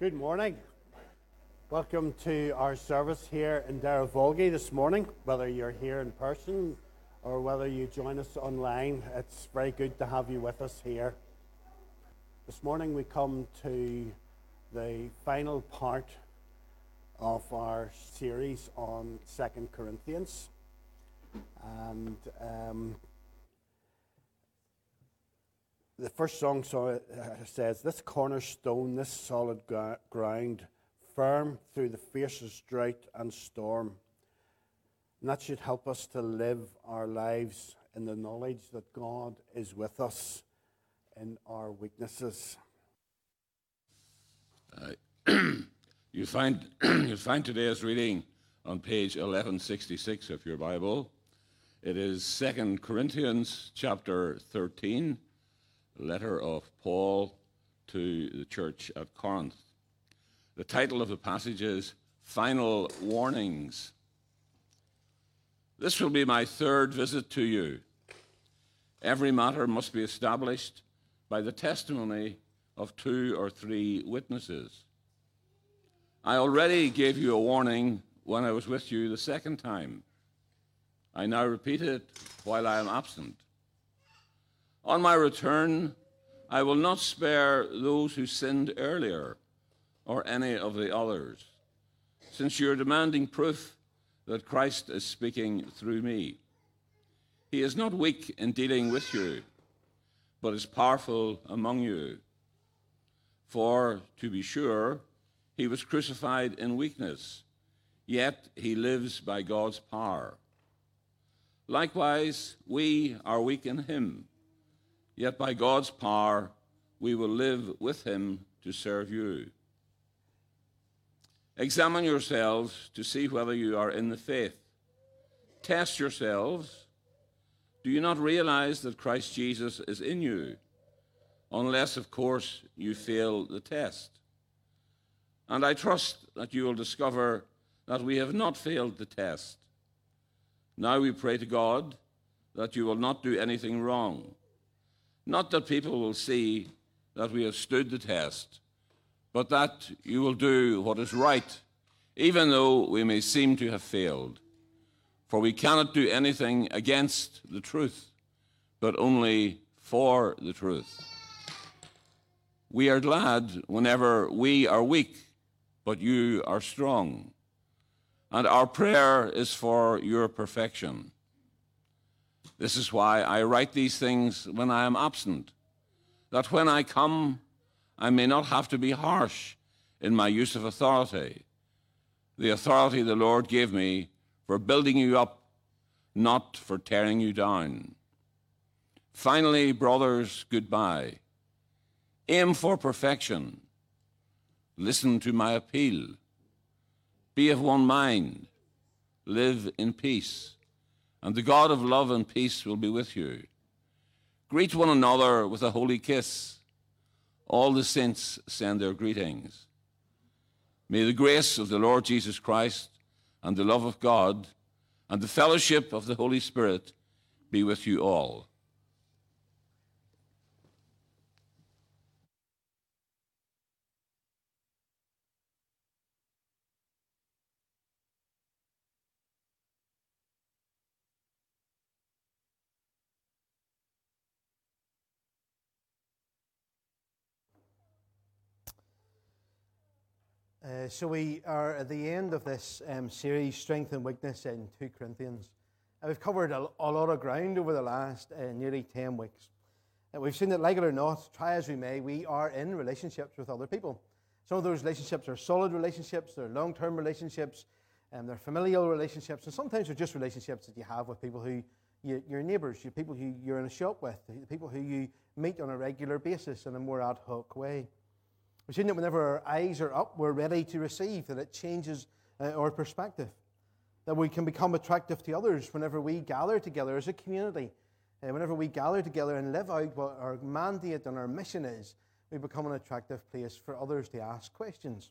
Good morning. Welcome to our service here in Derryvolgie this morning, whether you're here in person or whether you join us online. It's very good to have you with us here. This morning we come to the final part of our series on Second Corinthians. And um, the first song uh, says, This cornerstone, this solid ground, firm through the fiercest drought and storm. And that should help us to live our lives in the knowledge that God is with us in our weaknesses. Uh, you find you find today's reading on page 1166 of your Bible. It is Second Corinthians chapter 13 letter of Paul to the church at Corinth. The title of the passage is Final Warnings. This will be my third visit to you. Every matter must be established by the testimony of two or three witnesses. I already gave you a warning when I was with you the second time. I now repeat it while I am absent. On my return, I will not spare those who sinned earlier or any of the others, since you're demanding proof that Christ is speaking through me. He is not weak in dealing with you, but is powerful among you. For, to be sure, he was crucified in weakness, yet he lives by God's power. Likewise, we are weak in him Yet by God's power, we will live with him to serve you. Examine yourselves to see whether you are in the faith. Test yourselves. Do you not realize that Christ Jesus is in you? Unless, of course, you fail the test. And I trust that you will discover that we have not failed the test. Now we pray to God that you will not do anything wrong not that people will see that we have stood the test, but that you will do what is right, even though we may seem to have failed. For we cannot do anything against the truth, but only for the truth. We are glad whenever we are weak, but you are strong. And our prayer is for your perfection this is why I write these things when I am absent, that when I come, I may not have to be harsh in my use of authority, the authority the Lord gave me for building you up, not for tearing you down. Finally, brothers, goodbye. Aim for perfection. Listen to my appeal. Be of one mind. Live in peace and the God of love and peace will be with you. Greet one another with a holy kiss. All the saints send their greetings. May the grace of the Lord Jesus Christ and the love of God and the fellowship of the Holy Spirit be with you all. Uh, so we are at the end of this um, series, Strength and Weakness in 2 Corinthians. Uh, we've covered a, a, lot of ground over the last uh, nearly 10 weeks. Uh, we've seen that, like it or not, try as we may, we are in relationships with other people. Some of those relationships are solid relationships, they're long term relationships, and um, they're familial relationships, and sometimes they're just relationships that you have with people who you, your neighbours, your people who you're in a shop with, the people who you meet on a regular basis in a more ad hoc way. We've seen that whenever our eyes are up, we're ready to receive, that it changes uh, our perspective. That we can become attractive to others whenever we gather together as a community. Uh, whenever we gather together and live out what our mandate and our mission is, we become an attractive place for others to ask questions.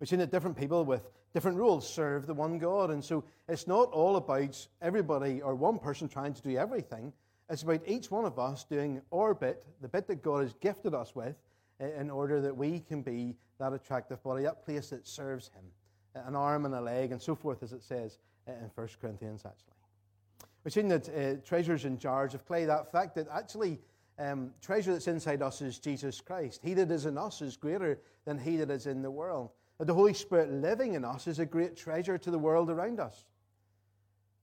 We've seen that different people with different roles serve the one God. And so it's not all about everybody or one person trying to do everything. It's about each one of us doing our bit, the bit that God has gifted us with, in order that we can be that attractive body, that place that serves Him, an arm and a leg, and so forth, as it says in 1 Corinthians, actually. We've seen that uh, treasures in jars of clay, that fact that actually um, treasure that's inside us is Jesus Christ. He that is in us is greater than he that is in the world. That the Holy Spirit living in us is a great treasure to the world around us.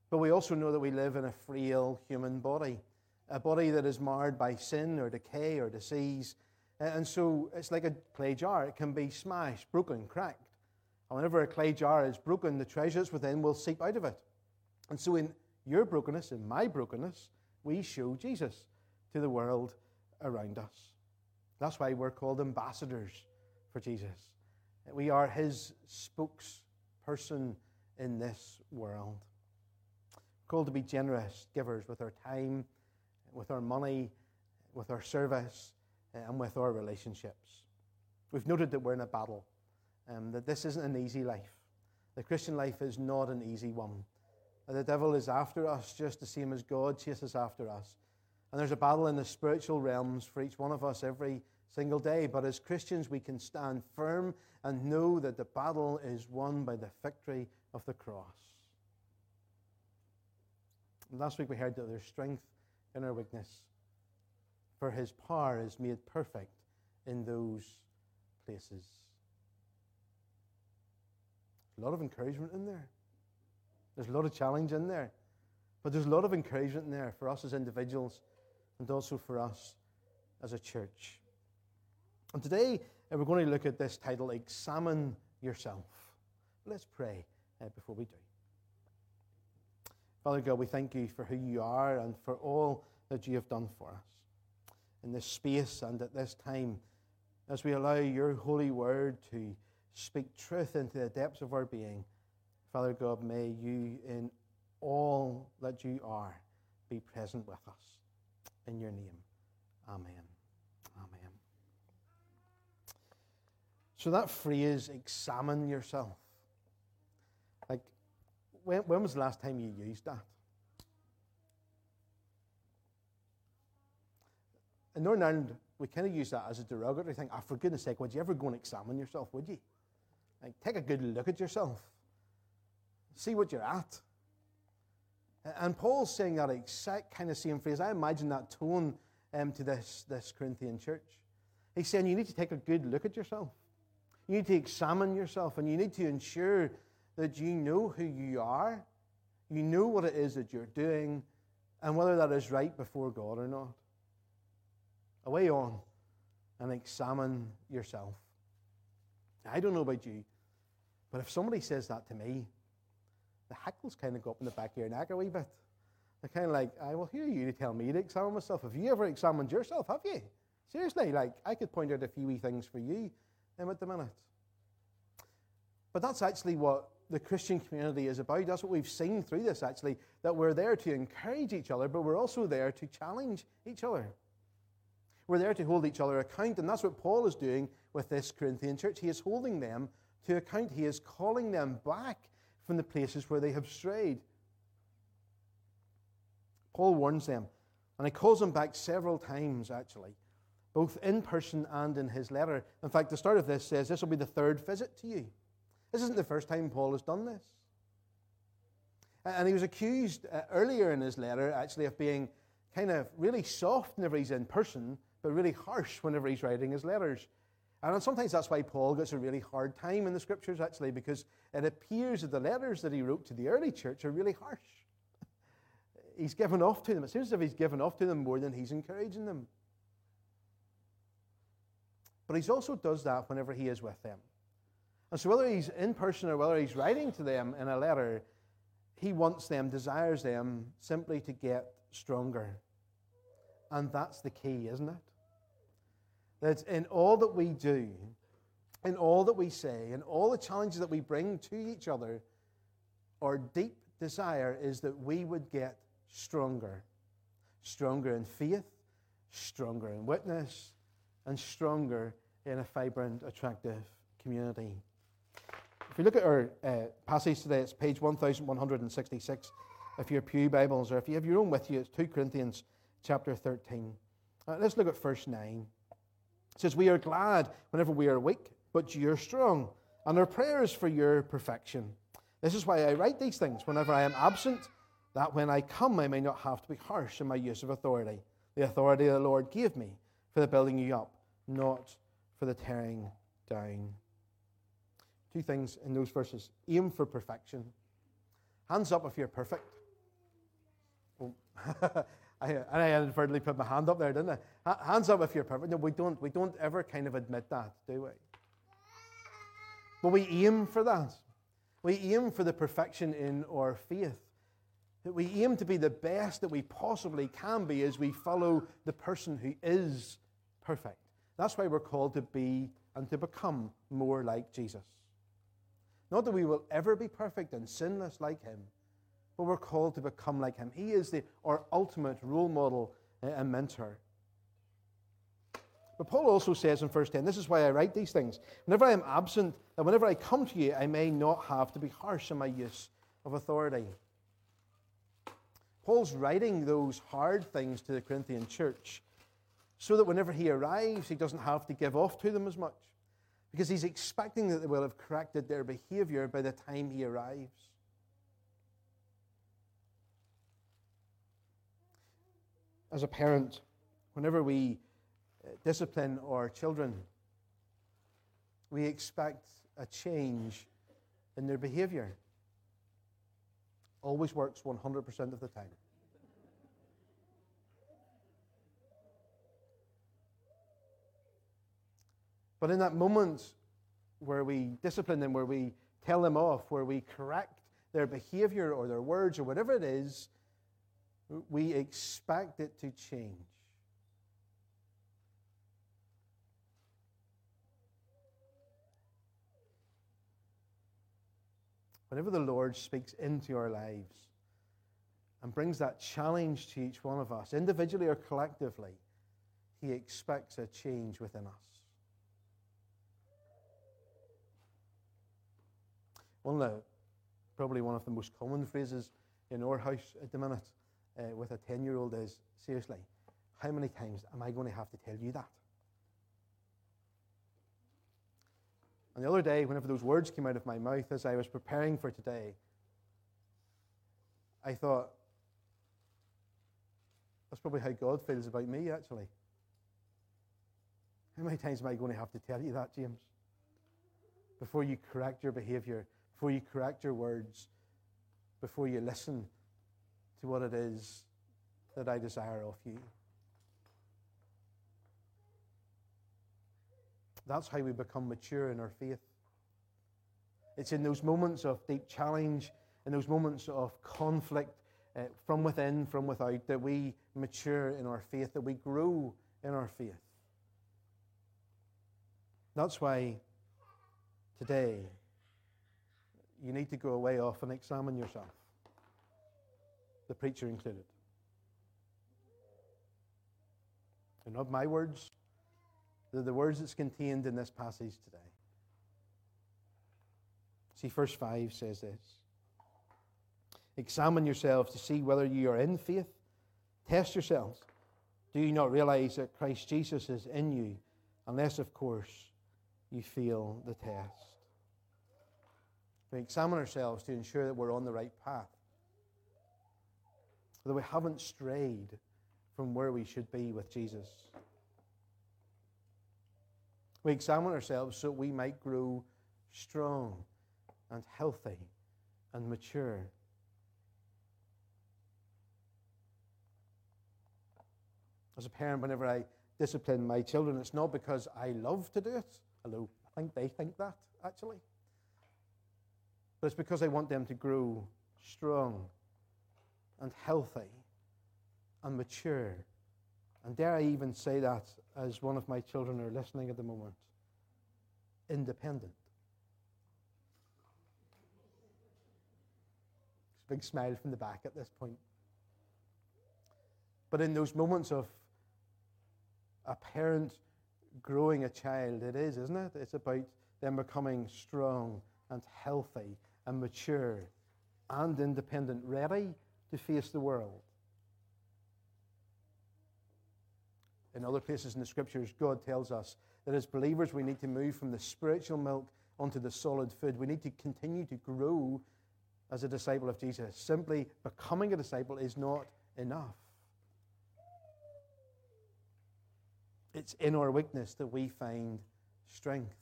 But we also know that we live in a frail human body, a body that is marred by sin or decay or disease. And so it's like a clay jar. It can be smashed, broken, cracked. And whenever a clay jar is broken, the treasures within will seep out of it. And so in your brokenness, in my brokenness, we show Jesus to the world around us. That's why we're called ambassadors for Jesus. We are his spokesperson in this world. We're called to be generous givers with our time, with our money, with our service, and with our relationships. We've noted that we're in a battle, um, that this isn't an easy life. The Christian life is not an easy one. The devil is after us just the same as God chases after us. And there's a battle in the spiritual realms for each one of us every single day. But as Christians, we can stand firm and know that the battle is won by the victory of the cross. And last week we heard that there's strength in our weakness, for his power is made perfect in those places. A lot of encouragement in there. There's a lot of challenge in there. But there's a lot of encouragement in there for us as individuals and also for us as a church. And today uh, we're going to look at this title, Examine Yourself. Let's pray uh, before we do. Father God, we thank you for who you are and for all that you have done for us in this space and at this time as we allow your holy word to speak truth into the depths of our being. Father God, may you in all that you are be present with us in your name. Amen. Amen. So that phrase, examine yourself. Like, when, when was the last time you used that? In Northern Ireland, we kind of use that as a derogatory thing. Oh, for goodness sake, would you ever go and examine yourself, would you? Like, take a good look at yourself. See what you're at. And Paul's saying that exact kind of same phrase. I imagine that tone um, to this, this Corinthian church. He's saying you need to take a good look at yourself. You need to examine yourself and you need to ensure that you know who you are, you know what it is that you're doing, and whether that is right before God or not. Away on and examine yourself. I don't know about you, but if somebody says that to me, the hackles kind of go up in the back of your neck a wee bit. They're kind of like, I will hear you to tell me to examine myself. Have you ever examined yourself? Have you? Seriously, like, I could point out a few wee things for you um, at the minute. But that's actually what the Christian community is about. That's what we've seen through this, actually, that we're there to encourage each other, but we're also there to challenge each other. We're there to hold each other account, and that's what Paul is doing with this Corinthian church. He is holding them to account, he is calling them back from the places where they have strayed. Paul warns them, and he calls them back several times, actually, both in person and in his letter. In fact, the start of this says this will be the third visit to you. This isn't the first time Paul has done this. And he was accused uh, earlier in his letter, actually, of being kind of really soft whenever he's in person, but really harsh whenever he's writing his letters. And sometimes that's why Paul gets a really hard time in the scriptures, actually, because it appears that the letters that he wrote to the early church are really harsh. he's given off to them. It seems as if he's given off to them more than he's encouraging them. But he also does that whenever he is with them. And so, whether he's in person or whether he's writing to them in a letter, he wants them, desires them simply to get stronger. And that's the key, isn't it? That in all that we do, in all that we say, in all the challenges that we bring to each other, our deep desire is that we would get stronger. Stronger in faith, stronger in witness, and stronger in a vibrant, attractive community. If you look at our uh, passage today, it's page 1166 if your Pew Bibles, or if you have your own with you, it's 2 Corinthians chapter 13. Uh, let's look at verse 9 Says, We are glad whenever we are weak, but you're strong, and our prayers for your perfection. This is why I write these things whenever I am absent, that when I come I may not have to be harsh in my use of authority. The authority the Lord gave me for the building you up, not for the tearing down. Two things in those verses aim for perfection. Hands up if you're perfect. Oh. I, I inadvertently put my hand up there, didn't I? Hands up if you're perfect. No, we don't, we don't ever kind of admit that, do we? But we aim for that. We aim for the perfection in our faith. That we aim to be the best that we possibly can be as we follow the person who is perfect. That's why we're called to be and to become more like Jesus. Not that we will ever be perfect and sinless like him, but we're called to become like him. He is the, our ultimate role model eh, and mentor. But Paul also says in verse 10, this is why I write these things. Whenever I am absent, that whenever I come to you, I may not have to be harsh in my use of authority. Paul's writing those hard things to the Corinthian church so that whenever he arrives, he doesn't have to give off to them as much. Because he's expecting that they will have corrected their behavior by the time he arrives. As a parent, whenever we uh, discipline our children, we expect a change in their behavior. Always works 100% of the time. But in that moment where we discipline them, where we tell them off, where we correct their behavior or their words or whatever it is, we expect it to change. Whenever the Lord speaks into our lives and brings that challenge to each one of us, individually or collectively, He expects a change within us. One of the, probably one of the most common phrases in our house at the minute uh, with a 10 year old is seriously, how many times am I going to have to tell you that? And the other day, whenever those words came out of my mouth as I was preparing for today, I thought, that's probably how God feels about me, actually. How many times am I going to have to tell you that, James? Before you correct your behavior, before you correct your words, before you listen to what it is that I desire of you. That's how we become mature in our faith. It's in those moments of deep challenge, in those moments of conflict uh, from within, from without, that we mature in our faith, that we grow in our faith. That's why today you need to go away off and examine yourself the preacher included. They're not my words, they're the words that's contained in this passage today. See, verse 5 says this Examine yourselves to see whether you are in faith. Test yourselves. Do you not realize that Christ Jesus is in you, unless, of course, you fail the test? We examine ourselves to ensure that we're on the right path that we haven't strayed from where we should be with Jesus. We examine ourselves so we might grow strong and healthy and mature. As a parent, whenever I discipline my children, it's not because I love to do it, although I think they think that actually. But it's because I want them to grow strong and healthy and mature. And dare I even say that as one of my children are listening at the moment independent. big smile from the back at this point. But in those moments of a parent growing a child, it is, isn't it? It's about them becoming strong and healthy and mature and independent, ready to face the world. In other places in the scriptures, God tells us that as believers, we need to move from the spiritual milk onto the solid food. We need to continue to grow as a disciple of Jesus. Simply becoming a disciple is not enough. It's in our weakness that we find strength.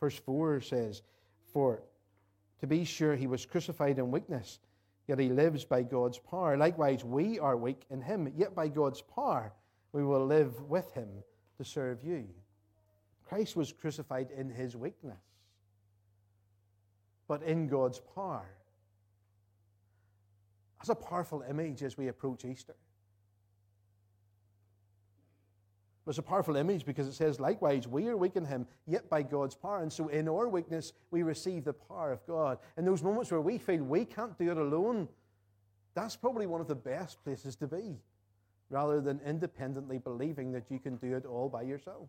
Verse 4 says, For to be sure he was crucified in weakness, yet he lives by God's power. Likewise, we are weak in him, yet by God's power we will live with him to serve you. Christ was crucified in his weakness, but in God's power. That's a powerful image as we approach Easter. It's a powerful image because it says, likewise, we are weak in him, yet by God's power. And so in our weakness, we receive the power of God. In those moments where we feel we can't do it alone, that's probably one of the best places to be, rather than independently believing that you can do it all by yourself.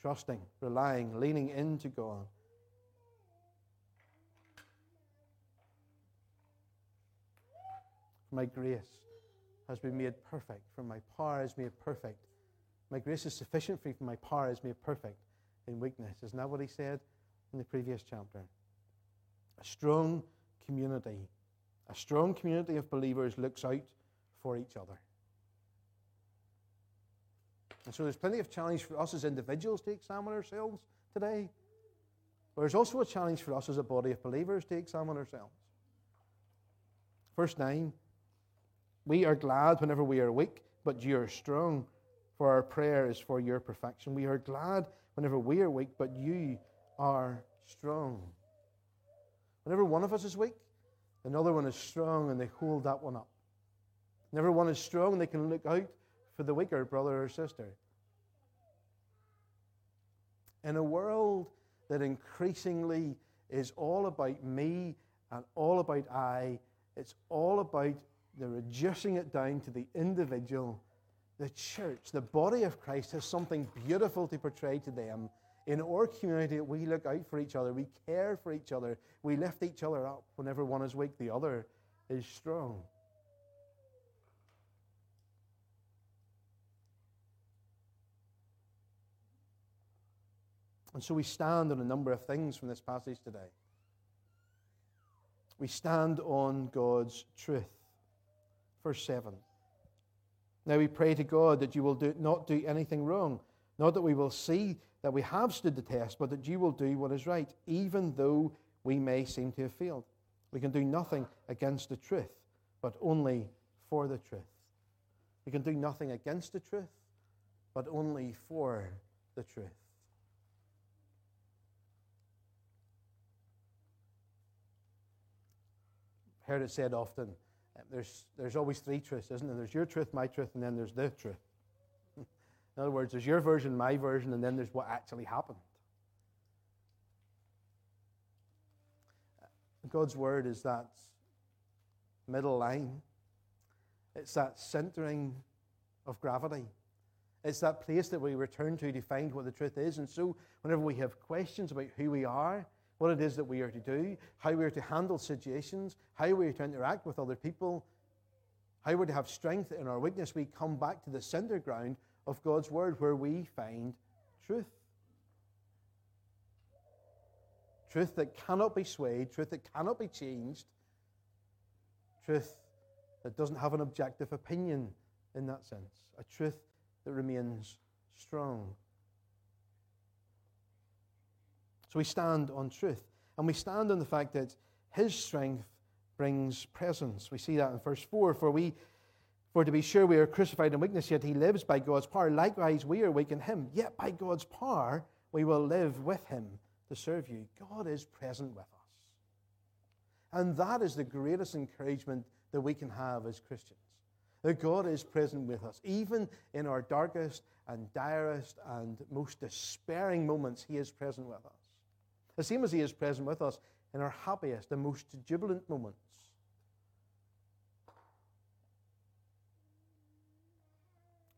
Trusting, relying, leaning into God. My grace has been made perfect, for my power is made perfect. My grace is sufficient for you, for my power is made perfect in weakness. Isn't that what he said in the previous chapter? A strong community, a strong community of believers looks out for each other. And so there's plenty of challenge for us as individuals to examine ourselves today. But there's also a challenge for us as a body of believers to examine ourselves. Verse 9 we are glad whenever we are weak, but you are strong, for our prayer is for your perfection. We are glad whenever we are weak, but you are strong. Whenever one of us is weak, another one is strong, and they hold that one up. Whenever one is strong, they can look out for the weaker brother or sister. In a world that increasingly is all about me and all about I, it's all about they're reducing it down to the individual. The church, the body of Christ, has something beautiful to portray to them. In our community, we look out for each other, we care for each other, we lift each other up. Whenever one is weak, the other is strong. And so we stand on a number of things from this passage today. We stand on God's truth. Verse 7. Now we pray to God that you will do, not do anything wrong, not that we will see that we have stood the test, but that you will do what is right, even though we may seem to have failed. We can do nothing against the truth, but only for the truth. We can do nothing against the truth, but only for the truth. Heard it said often there's, there's always three truths, isn't there? There's your truth, my truth, and then there's the truth. In other words, there's your version, my version, and then there's what actually happened. God's word is that middle line. It's that centering of gravity. It's that place that we return to to find what the truth is. And so, whenever we have questions about who we are, what it is that we are to do, how we are to handle situations, how we are to interact with other people, how we're to have strength in our weakness, we come back to the center ground of God's Word where we find truth. Truth that cannot be swayed, truth that cannot be changed, truth that doesn't have an objective opinion in that sense, a truth that remains strong. So we stand on truth. And we stand on the fact that his strength brings presence. We see that in verse 4 For we for to be sure we are crucified in weakness, yet he lives by God's power. Likewise, we are weak in him, yet by God's power we will live with him to serve you. God is present with us. And that is the greatest encouragement that we can have as Christians. That God is present with us. Even in our darkest and direst and most despairing moments, He is present with us. The same as He is present with us in our happiest and most jubilant moments.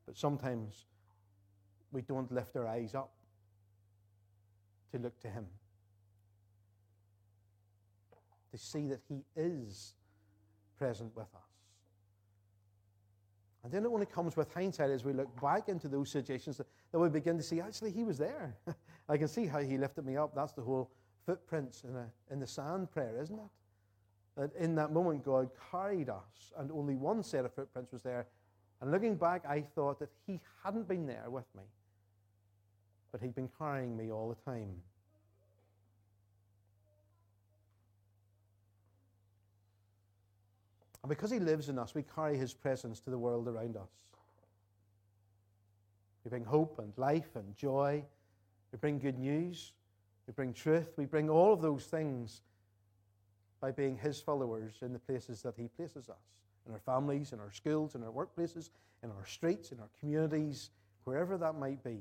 But sometimes we don't lift our eyes up to look to Him, to see that He is present with us. And then it only comes with hindsight as we look back into those situations that, that we begin to see actually he was there. I can see how he lifted me up. That's the whole footprints in, a, in the sand prayer, isn't it? That in that moment, God carried us, and only one set of footprints was there. And looking back, I thought that He hadn't been there with me, but He'd been carrying me all the time. And because He lives in us, we carry His presence to the world around us. We bring hope and life and joy. We bring good news. We bring truth. We bring all of those things by being His followers in the places that He places us in our families, in our schools, in our workplaces, in our streets, in our communities, wherever that might be.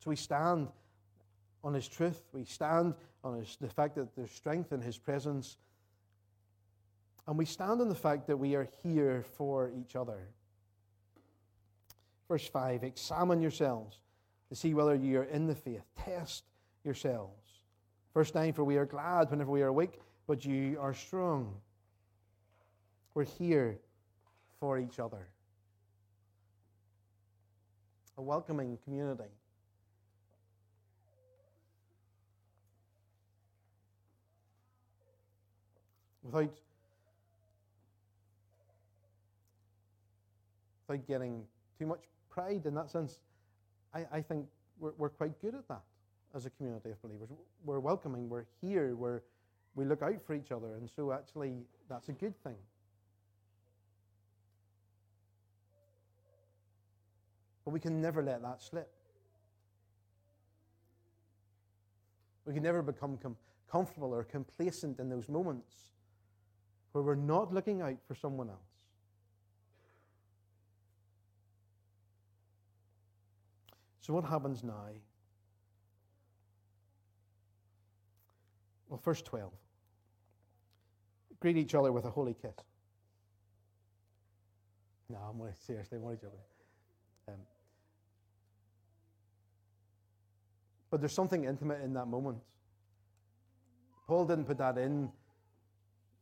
So we stand on His truth. We stand on his, the fact that there's strength in His presence. And we stand on the fact that we are here for each other. Verse 5 Examine yourselves to see whether you are in the faith. Test yourselves. Verse 9 For we are glad whenever we are weak, but you are strong. We're here for each other. A welcoming community. Without, without getting too much pride in that sense, I, I think we're, we're quite good at that as a community of believers. We're welcoming, we're here, we're, we look out for each other, and so actually that's a good thing. But we can never let that slip. We can never become com- comfortable or complacent in those moments where we're not looking out for someone else. So, what happens now? Well, verse 12. Greet each other with a holy kiss. No, I'm only seriously, I'm only joking. Um, but there's something intimate in that moment. Paul didn't put that in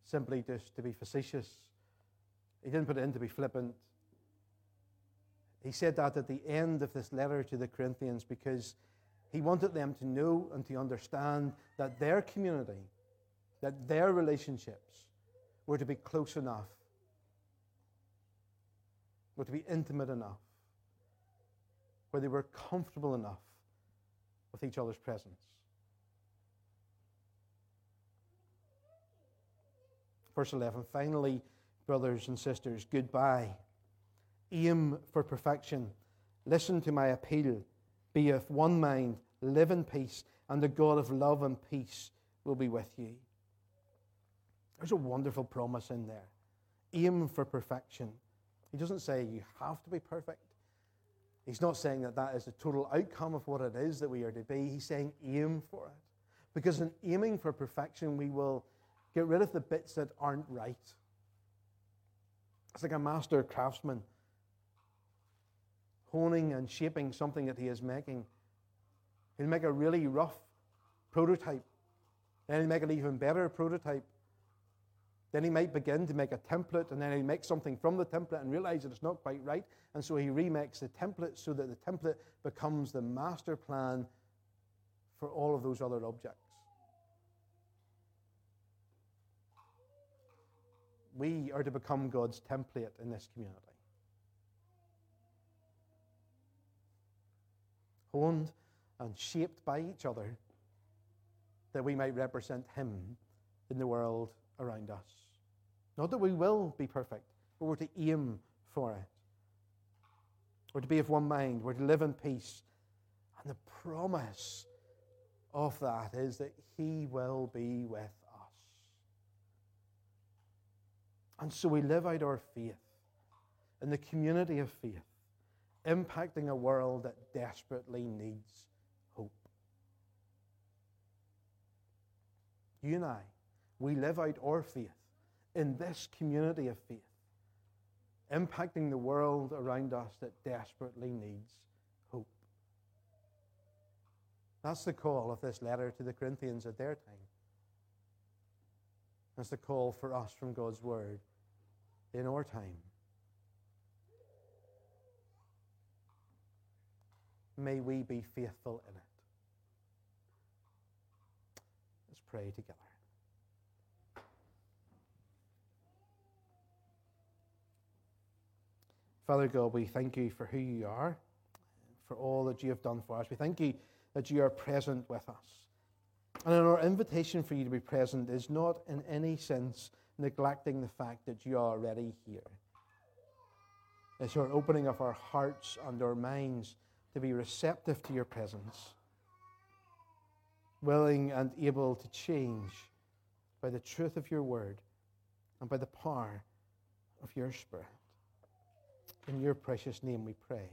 simply just to be facetious. He didn't put it in to be flippant. He said that at the end of this letter to the Corinthians because he wanted them to know and to understand that their community, that their relationships were to be close enough, were to be intimate enough, where they were comfortable enough with each other's presence. Verse 11 finally, brothers and sisters, goodbye. Aim for perfection. Listen to my appeal. Be of one mind, live in peace, and the God of love and peace will be with you. There's a wonderful promise in there. Aim for perfection. He doesn't say you have to be perfect. He's not saying that that is the total outcome of what it is that we are to be. He's saying aim for it. Because in aiming for perfection, we will get rid of the bits that aren't right. It's like a master craftsman honing and shaping something that he is making. He'll make a really rough prototype, then he'll make an even better prototype. Then he might begin to make a template, and then he'll make something from the template and realize that it's not quite right. And so he remakes the template so that the template becomes the master plan for all of those other objects. We are to become God's template in this community. Honed and shaped by each other that we might represent Him in the world around us. Not that we will be perfect, but we're to aim for it. We're to be of one mind, we're to live in peace. And the promise of that is that He will be with us. And so we live out our faith in the community of faith, impacting a world that desperately needs hope. You and I, we live out our faith in this community of faith, impacting the world around us that desperately needs hope. That's the call of this letter to the Corinthians at their time. That's the call for us from God's Word in our time. May we be faithful in it. Let's pray together. Father God, we thank you for who you are, for all that you have done for us. We thank you that you are present with us. And our invitation for you to be present is not in any sense neglecting the fact that you are already here. It's your opening of our hearts and our minds to be receptive to your presence, willing and able to change by the truth of your word and by the power of your spirit. In your precious name we pray.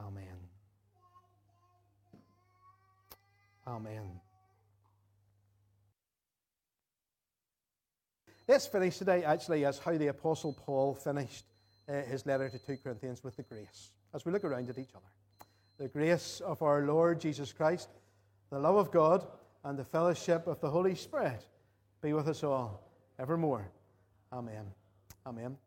Amen. Amen. Let's finish today, actually, as how the Apostle Paul finished uh, his letter to 2 Corinthians with the grace, as we look around at each other. The grace of our Lord Jesus Christ, the love of God, and the fellowship of the Holy Spirit be with us all evermore. Amen. Amen.